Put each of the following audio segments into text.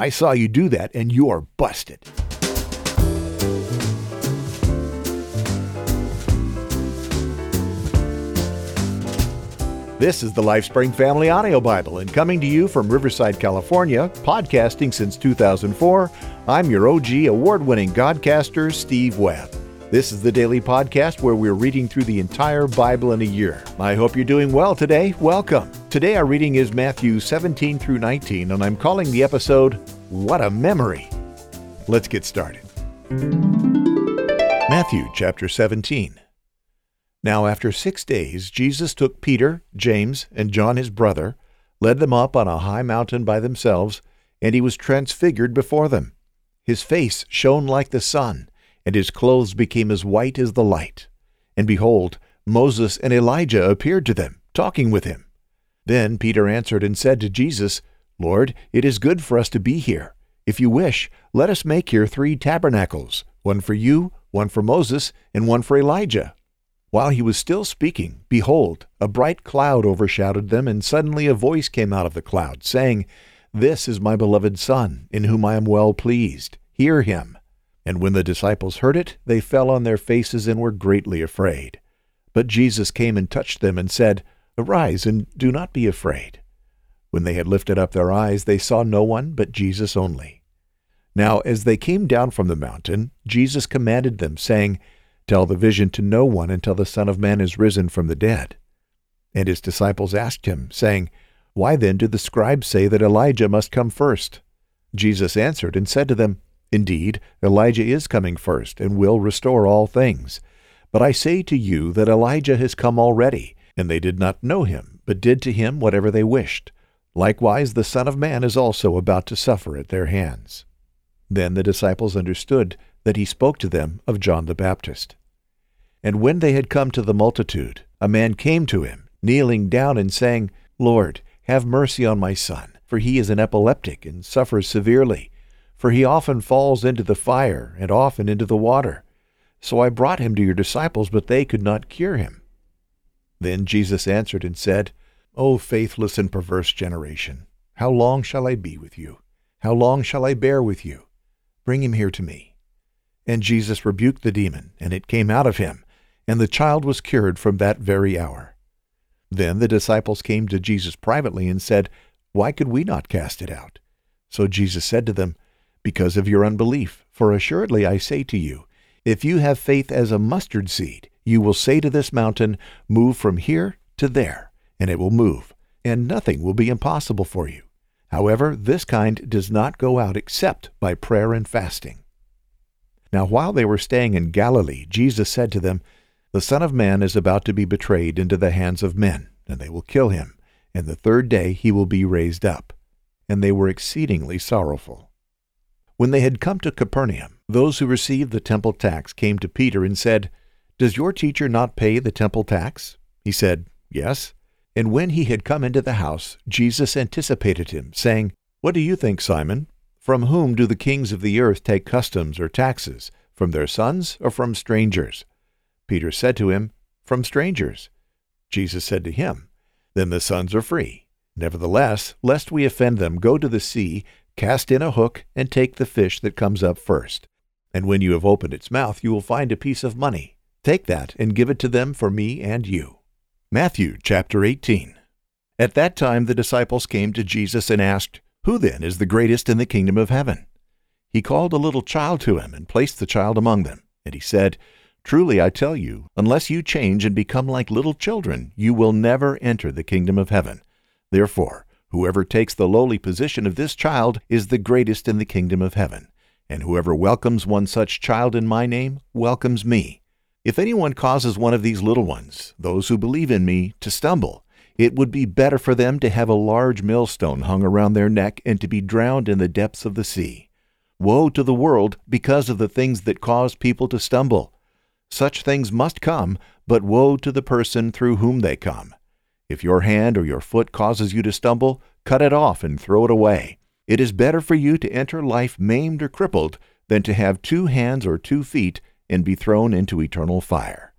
I saw you do that, and you're busted. This is the LifeSpring Family Audio Bible, and coming to you from Riverside, California, podcasting since 2004, I'm your OG award winning Godcaster, Steve Webb. This is the daily podcast where we're reading through the entire Bible in a year. I hope you're doing well today. Welcome. Today, our reading is Matthew 17 through 19, and I'm calling the episode, What a Memory. Let's get started. Matthew chapter 17. Now, after six days, Jesus took Peter, James, and John his brother, led them up on a high mountain by themselves, and he was transfigured before them. His face shone like the sun, and his clothes became as white as the light. And behold, Moses and Elijah appeared to them, talking with him. Then Peter answered and said to Jesus, Lord, it is good for us to be here. If you wish, let us make here three tabernacles one for you, one for Moses, and one for Elijah. While he was still speaking, behold, a bright cloud overshadowed them, and suddenly a voice came out of the cloud, saying, This is my beloved Son, in whom I am well pleased. Hear him. And when the disciples heard it, they fell on their faces and were greatly afraid. But Jesus came and touched them, and said, Arise, and do not be afraid. When they had lifted up their eyes, they saw no one but Jesus only. Now, as they came down from the mountain, Jesus commanded them, saying, Tell the vision to no one until the Son of Man is risen from the dead. And his disciples asked him, saying, Why then do the scribes say that Elijah must come first? Jesus answered and said to them, Indeed, Elijah is coming first, and will restore all things. But I say to you that Elijah has come already, and they did not know him, but did to him whatever they wished. Likewise, the Son of Man is also about to suffer at their hands. Then the disciples understood that he spoke to them of John the Baptist. And when they had come to the multitude, a man came to him, kneeling down and saying, Lord, have mercy on my son, for he is an epileptic and suffers severely. For he often falls into the fire and often into the water. So I brought him to your disciples, but they could not cure him. Then Jesus answered and said, O faithless and perverse generation, how long shall I be with you? How long shall I bear with you? Bring him here to me. And Jesus rebuked the demon, and it came out of him and the child was cured from that very hour. Then the disciples came to Jesus privately and said, Why could we not cast it out? So Jesus said to them, Because of your unbelief. For assuredly I say to you, if you have faith as a mustard seed, you will say to this mountain, Move from here to there, and it will move, and nothing will be impossible for you. However, this kind does not go out except by prayer and fasting. Now while they were staying in Galilee, Jesus said to them, the Son of Man is about to be betrayed into the hands of men, and they will kill him, and the third day he will be raised up. And they were exceedingly sorrowful. When they had come to Capernaum, those who received the temple tax came to Peter and said, Does your teacher not pay the temple tax? He said, Yes. And when he had come into the house, Jesus anticipated him, saying, What do you think, Simon? From whom do the kings of the earth take customs or taxes? From their sons or from strangers? Peter said to him, From strangers. Jesus said to him, Then the sons are free. Nevertheless, lest we offend them, go to the sea, cast in a hook, and take the fish that comes up first. And when you have opened its mouth, you will find a piece of money. Take that and give it to them for me and you. Matthew chapter 18. At that time the disciples came to Jesus and asked, Who then is the greatest in the kingdom of heaven? He called a little child to him and placed the child among them. And he said, Truly I tell you, unless you change and become like little children, you will never enter the kingdom of heaven. Therefore, whoever takes the lowly position of this child is the greatest in the kingdom of heaven. And whoever welcomes one such child in my name welcomes me. If anyone causes one of these little ones, those who believe in me, to stumble, it would be better for them to have a large millstone hung around their neck and to be drowned in the depths of the sea. Woe to the world because of the things that cause people to stumble. Such things must come, but woe to the person through whom they come. If your hand or your foot causes you to stumble, cut it off and throw it away. It is better for you to enter life maimed or crippled than to have two hands or two feet and be thrown into eternal fire.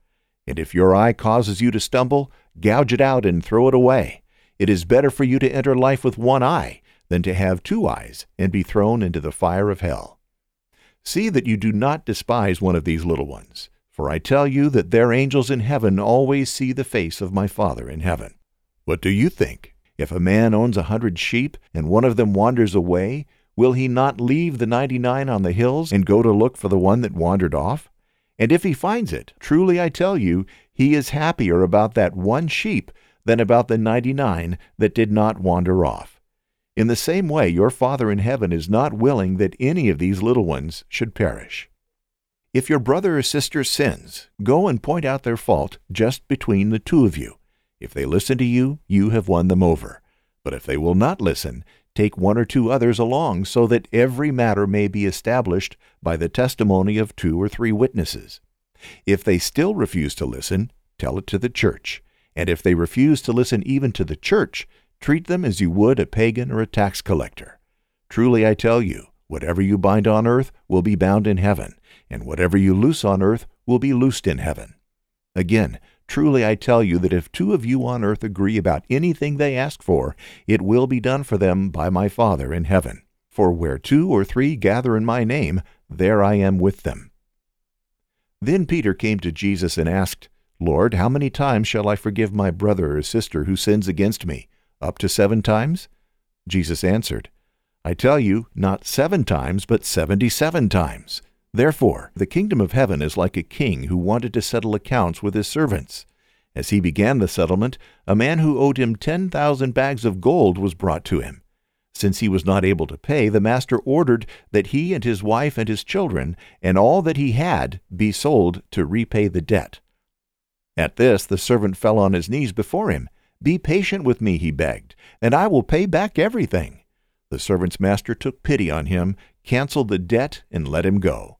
And if your eye causes you to stumble, gouge it out and throw it away. It is better for you to enter life with one eye than to have two eyes and be thrown into the fire of hell. See that you do not despise one of these little ones, for I tell you that their angels in heaven always see the face of my Father in heaven. What do you think? If a man owns a hundred sheep, and one of them wanders away, will he not leave the ninety nine on the hills and go to look for the one that wandered off? And if he finds it, truly I tell you, he is happier about that one sheep than about the ninety nine that did not wander off. In the same way, your Father in heaven is not willing that any of these little ones should perish. If your brother or sister sins, go and point out their fault just between the two of you. If they listen to you, you have won them over. But if they will not listen, take one or two others along, so that every matter may be established by the testimony of two or three witnesses. If they still refuse to listen, tell it to the church. And if they refuse to listen even to the church, Treat them as you would a pagan or a tax collector. Truly I tell you, whatever you bind on earth will be bound in heaven, and whatever you loose on earth will be loosed in heaven. Again, truly I tell you that if two of you on earth agree about anything they ask for, it will be done for them by my Father in heaven. For where two or three gather in my name, there I am with them. Then Peter came to Jesus and asked, Lord, how many times shall I forgive my brother or sister who sins against me? Up to seven times? Jesus answered, I tell you, not seven times, but seventy seven times. Therefore, the kingdom of heaven is like a king who wanted to settle accounts with his servants. As he began the settlement, a man who owed him ten thousand bags of gold was brought to him. Since he was not able to pay, the master ordered that he and his wife and his children, and all that he had, be sold to repay the debt. At this the servant fell on his knees before him. Be patient with me, he begged, and I will pay back everything. The servant's master took pity on him, canceled the debt, and let him go.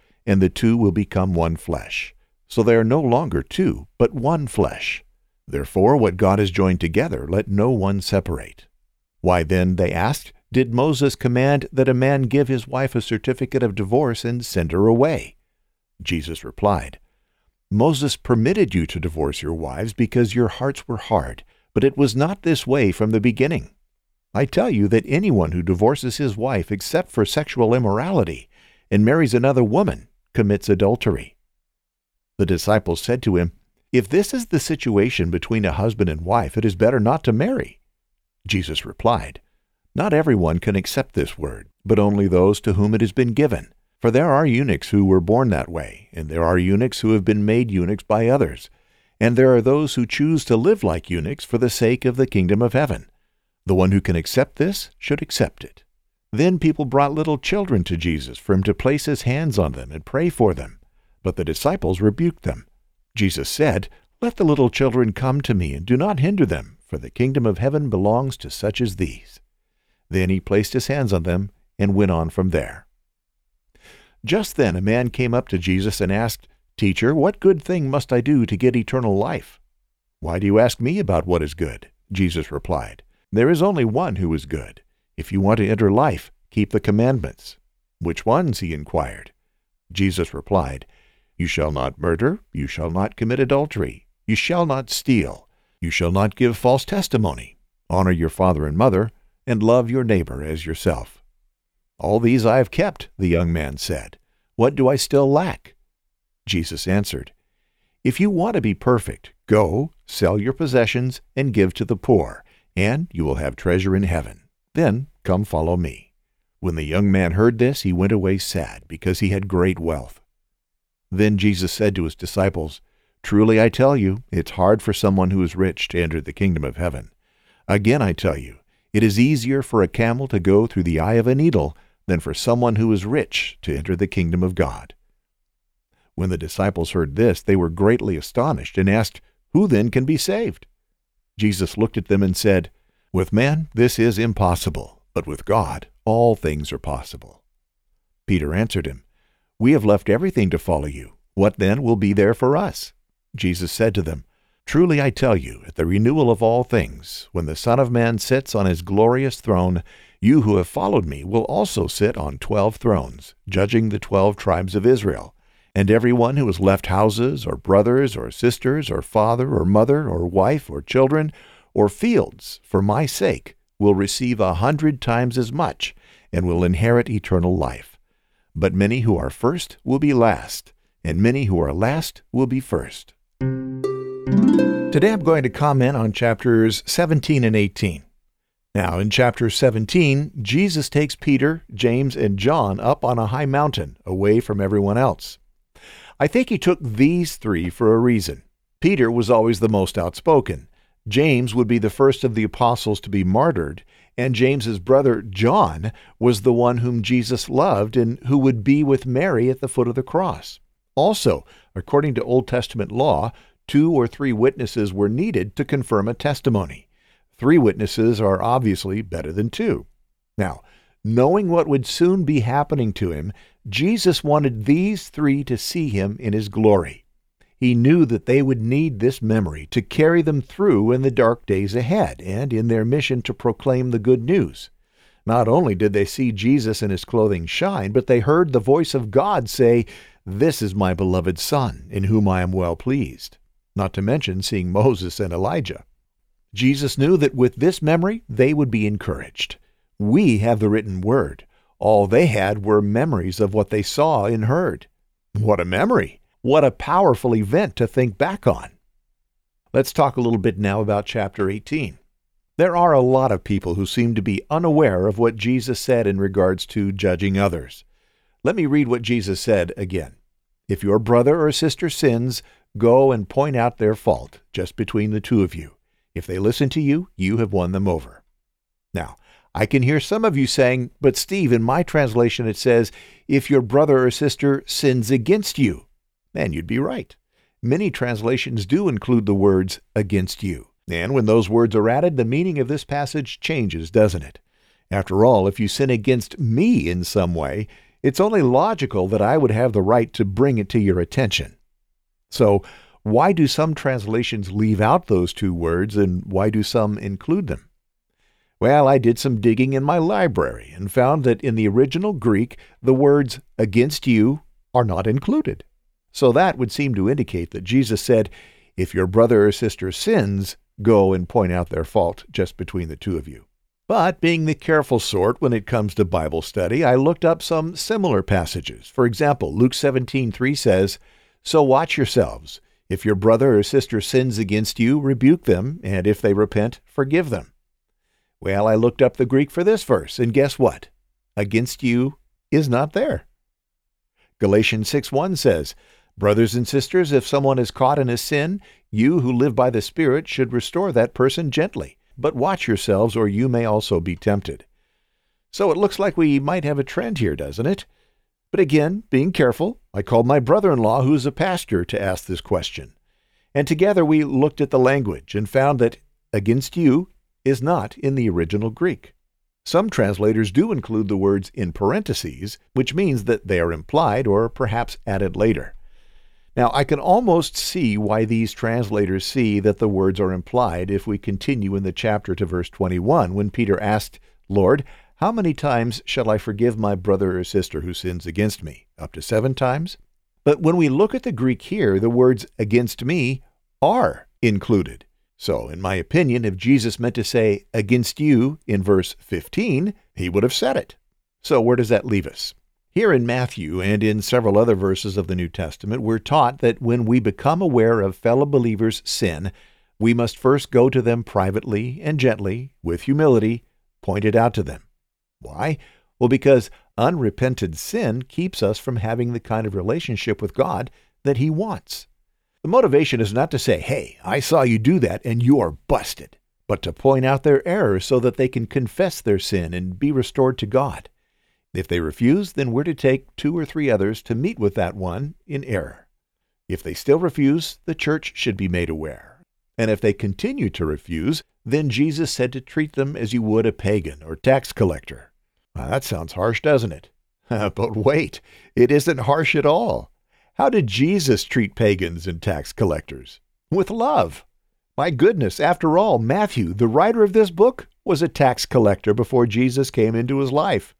and the two will become one flesh. So they are no longer two, but one flesh. Therefore, what God has joined together, let no one separate. Why then, they asked, did Moses command that a man give his wife a certificate of divorce and send her away? Jesus replied, Moses permitted you to divorce your wives because your hearts were hard, but it was not this way from the beginning. I tell you that anyone who divorces his wife except for sexual immorality and marries another woman commits adultery. The disciples said to him, If this is the situation between a husband and wife, it is better not to marry. Jesus replied, Not everyone can accept this word, but only those to whom it has been given. For there are eunuchs who were born that way, and there are eunuchs who have been made eunuchs by others, and there are those who choose to live like eunuchs for the sake of the kingdom of heaven. The one who can accept this should accept it. Then people brought little children to Jesus for him to place his hands on them and pray for them. But the disciples rebuked them. Jesus said, Let the little children come to me, and do not hinder them, for the kingdom of heaven belongs to such as these. Then he placed his hands on them and went on from there. Just then a man came up to Jesus and asked, Teacher, what good thing must I do to get eternal life? Why do you ask me about what is good? Jesus replied, There is only one who is good. If you want to enter life, keep the commandments. Which ones? he inquired. Jesus replied, You shall not murder, you shall not commit adultery, you shall not steal, you shall not give false testimony, honor your father and mother, and love your neighbor as yourself. All these I have kept, the young man said. What do I still lack? Jesus answered, If you want to be perfect, go, sell your possessions, and give to the poor, and you will have treasure in heaven. Then come follow me. When the young man heard this, he went away sad, because he had great wealth. Then Jesus said to his disciples, Truly I tell you, it's hard for someone who is rich to enter the kingdom of heaven. Again I tell you, it is easier for a camel to go through the eye of a needle than for someone who is rich to enter the kingdom of God. When the disciples heard this, they were greatly astonished and asked, Who then can be saved? Jesus looked at them and said, With men this is impossible, but with God all things are possible. Peter answered him, We have left everything to follow you. What then will be there for us? Jesus said to them, Truly I tell you, at the renewal of all things, when the Son of Man sits on his glorious throne, you who have followed me will also sit on twelve thrones, judging the twelve tribes of Israel. And every one who has left houses, or brothers, or sisters, or father, or mother, or wife, or children, or fields, for my sake, will receive a hundred times as much, and will inherit eternal life. But many who are first will be last, and many who are last will be first. Today I'm going to comment on chapters 17 and 18. Now, in chapter 17, Jesus takes Peter, James, and John up on a high mountain, away from everyone else. I think he took these three for a reason. Peter was always the most outspoken. James would be the first of the apostles to be martyred, and James's brother John was the one whom Jesus loved and who would be with Mary at the foot of the cross. Also, according to Old Testament law, two or three witnesses were needed to confirm a testimony. Three witnesses are obviously better than two. Now, knowing what would soon be happening to him, Jesus wanted these three to see him in his glory. He knew that they would need this memory to carry them through in the dark days ahead and in their mission to proclaim the good news. Not only did they see Jesus in his clothing shine, but they heard the voice of God say, This is my beloved Son, in whom I am well pleased. Not to mention seeing Moses and Elijah. Jesus knew that with this memory they would be encouraged. We have the written word. All they had were memories of what they saw and heard. What a memory! What a powerful event to think back on. Let's talk a little bit now about chapter 18. There are a lot of people who seem to be unaware of what Jesus said in regards to judging others. Let me read what Jesus said again. If your brother or sister sins, go and point out their fault, just between the two of you. If they listen to you, you have won them over. Now, I can hear some of you saying, but Steve, in my translation it says, if your brother or sister sins against you. And you'd be right. Many translations do include the words against you. And when those words are added, the meaning of this passage changes, doesn't it? After all, if you sin against me in some way, it's only logical that I would have the right to bring it to your attention. So, why do some translations leave out those two words and why do some include them? Well, I did some digging in my library and found that in the original Greek, the words against you are not included. So that would seem to indicate that Jesus said, If your brother or sister sins, go and point out their fault just between the two of you. But being the careful sort when it comes to Bible study, I looked up some similar passages. For example, Luke 17:3 says, "So watch yourselves. If your brother or sister sins against you, rebuke them, and if they repent, forgive them. Well, I looked up the Greek for this verse, and guess what? Against you is not there. Galatians 6:1 says, Brothers and sisters, if someone is caught in a sin, you who live by the Spirit should restore that person gently, but watch yourselves, or you may also be tempted. So it looks like we might have a trend here, doesn't it? But again, being careful, I called my brother in law, who is a pastor, to ask this question. And together we looked at the language and found that against you is not in the original Greek. Some translators do include the words in parentheses, which means that they are implied or perhaps added later. Now, I can almost see why these translators see that the words are implied if we continue in the chapter to verse 21 when Peter asked, Lord, how many times shall I forgive my brother or sister who sins against me? Up to seven times? But when we look at the Greek here, the words against me are included. So, in my opinion, if Jesus meant to say against you in verse 15, he would have said it. So, where does that leave us? Here in Matthew and in several other verses of the New Testament, we're taught that when we become aware of fellow believers' sin, we must first go to them privately and gently, with humility, point it out to them. Why? Well, because unrepented sin keeps us from having the kind of relationship with God that He wants. The motivation is not to say, hey, I saw you do that and you are busted, but to point out their error so that they can confess their sin and be restored to God. If they refuse, then we're to take two or three others to meet with that one in error. If they still refuse, the church should be made aware. And if they continue to refuse, then Jesus said to treat them as you would a pagan or tax collector. Now, that sounds harsh, doesn't it? but wait, it isn't harsh at all. How did Jesus treat pagans and tax collectors? With love. My goodness, after all, Matthew, the writer of this book, was a tax collector before Jesus came into his life.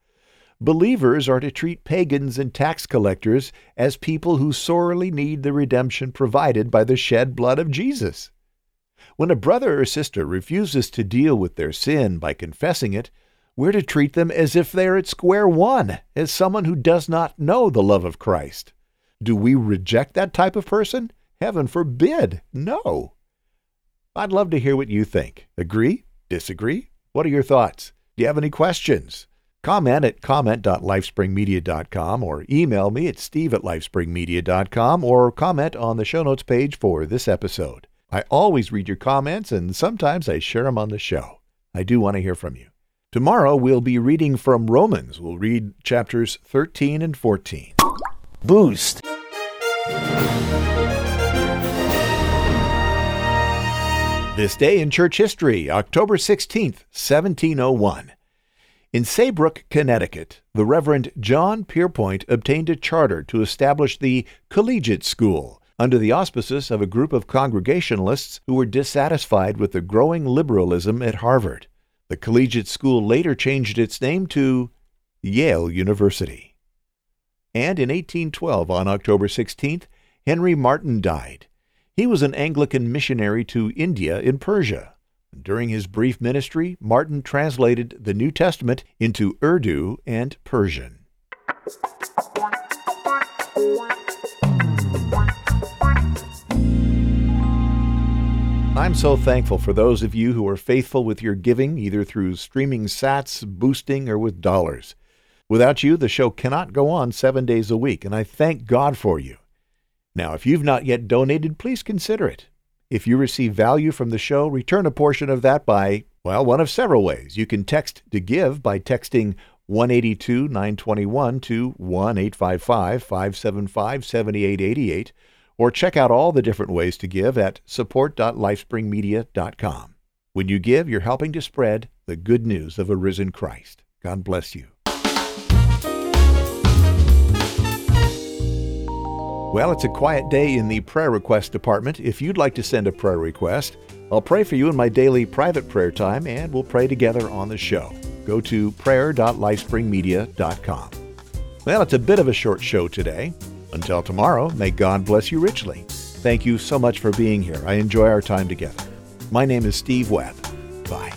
Believers are to treat pagans and tax collectors as people who sorely need the redemption provided by the shed blood of Jesus. When a brother or sister refuses to deal with their sin by confessing it, we're to treat them as if they're at square one, as someone who does not know the love of Christ. Do we reject that type of person? Heaven forbid. No. I'd love to hear what you think. Agree? Disagree? What are your thoughts? Do you have any questions? Comment at comment.lifespringmedia.com or email me at steve at lifespringmedia.com or comment on the show notes page for this episode. I always read your comments and sometimes I share them on the show. I do want to hear from you. Tomorrow we'll be reading from Romans. We'll read chapters 13 and 14. Boost. This day in church history, October 16th, 1701. In Saybrook, Connecticut, the Reverend John Pierpont obtained a charter to establish the Collegiate School under the auspices of a group of Congregationalists who were dissatisfied with the growing liberalism at Harvard. The Collegiate School later changed its name to Yale University. And in 1812, on October 16th, Henry Martyn died. He was an Anglican missionary to India in Persia. During his brief ministry, Martyn translated the New Testament into Urdu and Persian. I'm so thankful for those of you who are faithful with your giving, either through streaming sats, boosting, or with dollars. Without you, the show cannot go on seven days a week, and I thank God for you. Now, if you've not yet donated, please consider it. If you receive value from the show, return a portion of that by, well, one of several ways. You can text to give by texting 182 921 to 1 855 575 7888, or check out all the different ways to give at support.lifespringmedia.com. When you give, you're helping to spread the good news of a risen Christ. God bless you. Well, it's a quiet day in the prayer request department. If you'd like to send a prayer request, I'll pray for you in my daily private prayer time and we'll pray together on the show. Go to prayer.lifespringmedia.com. Well, it's a bit of a short show today. Until tomorrow, may God bless you richly. Thank you so much for being here. I enjoy our time together. My name is Steve Webb. Bye.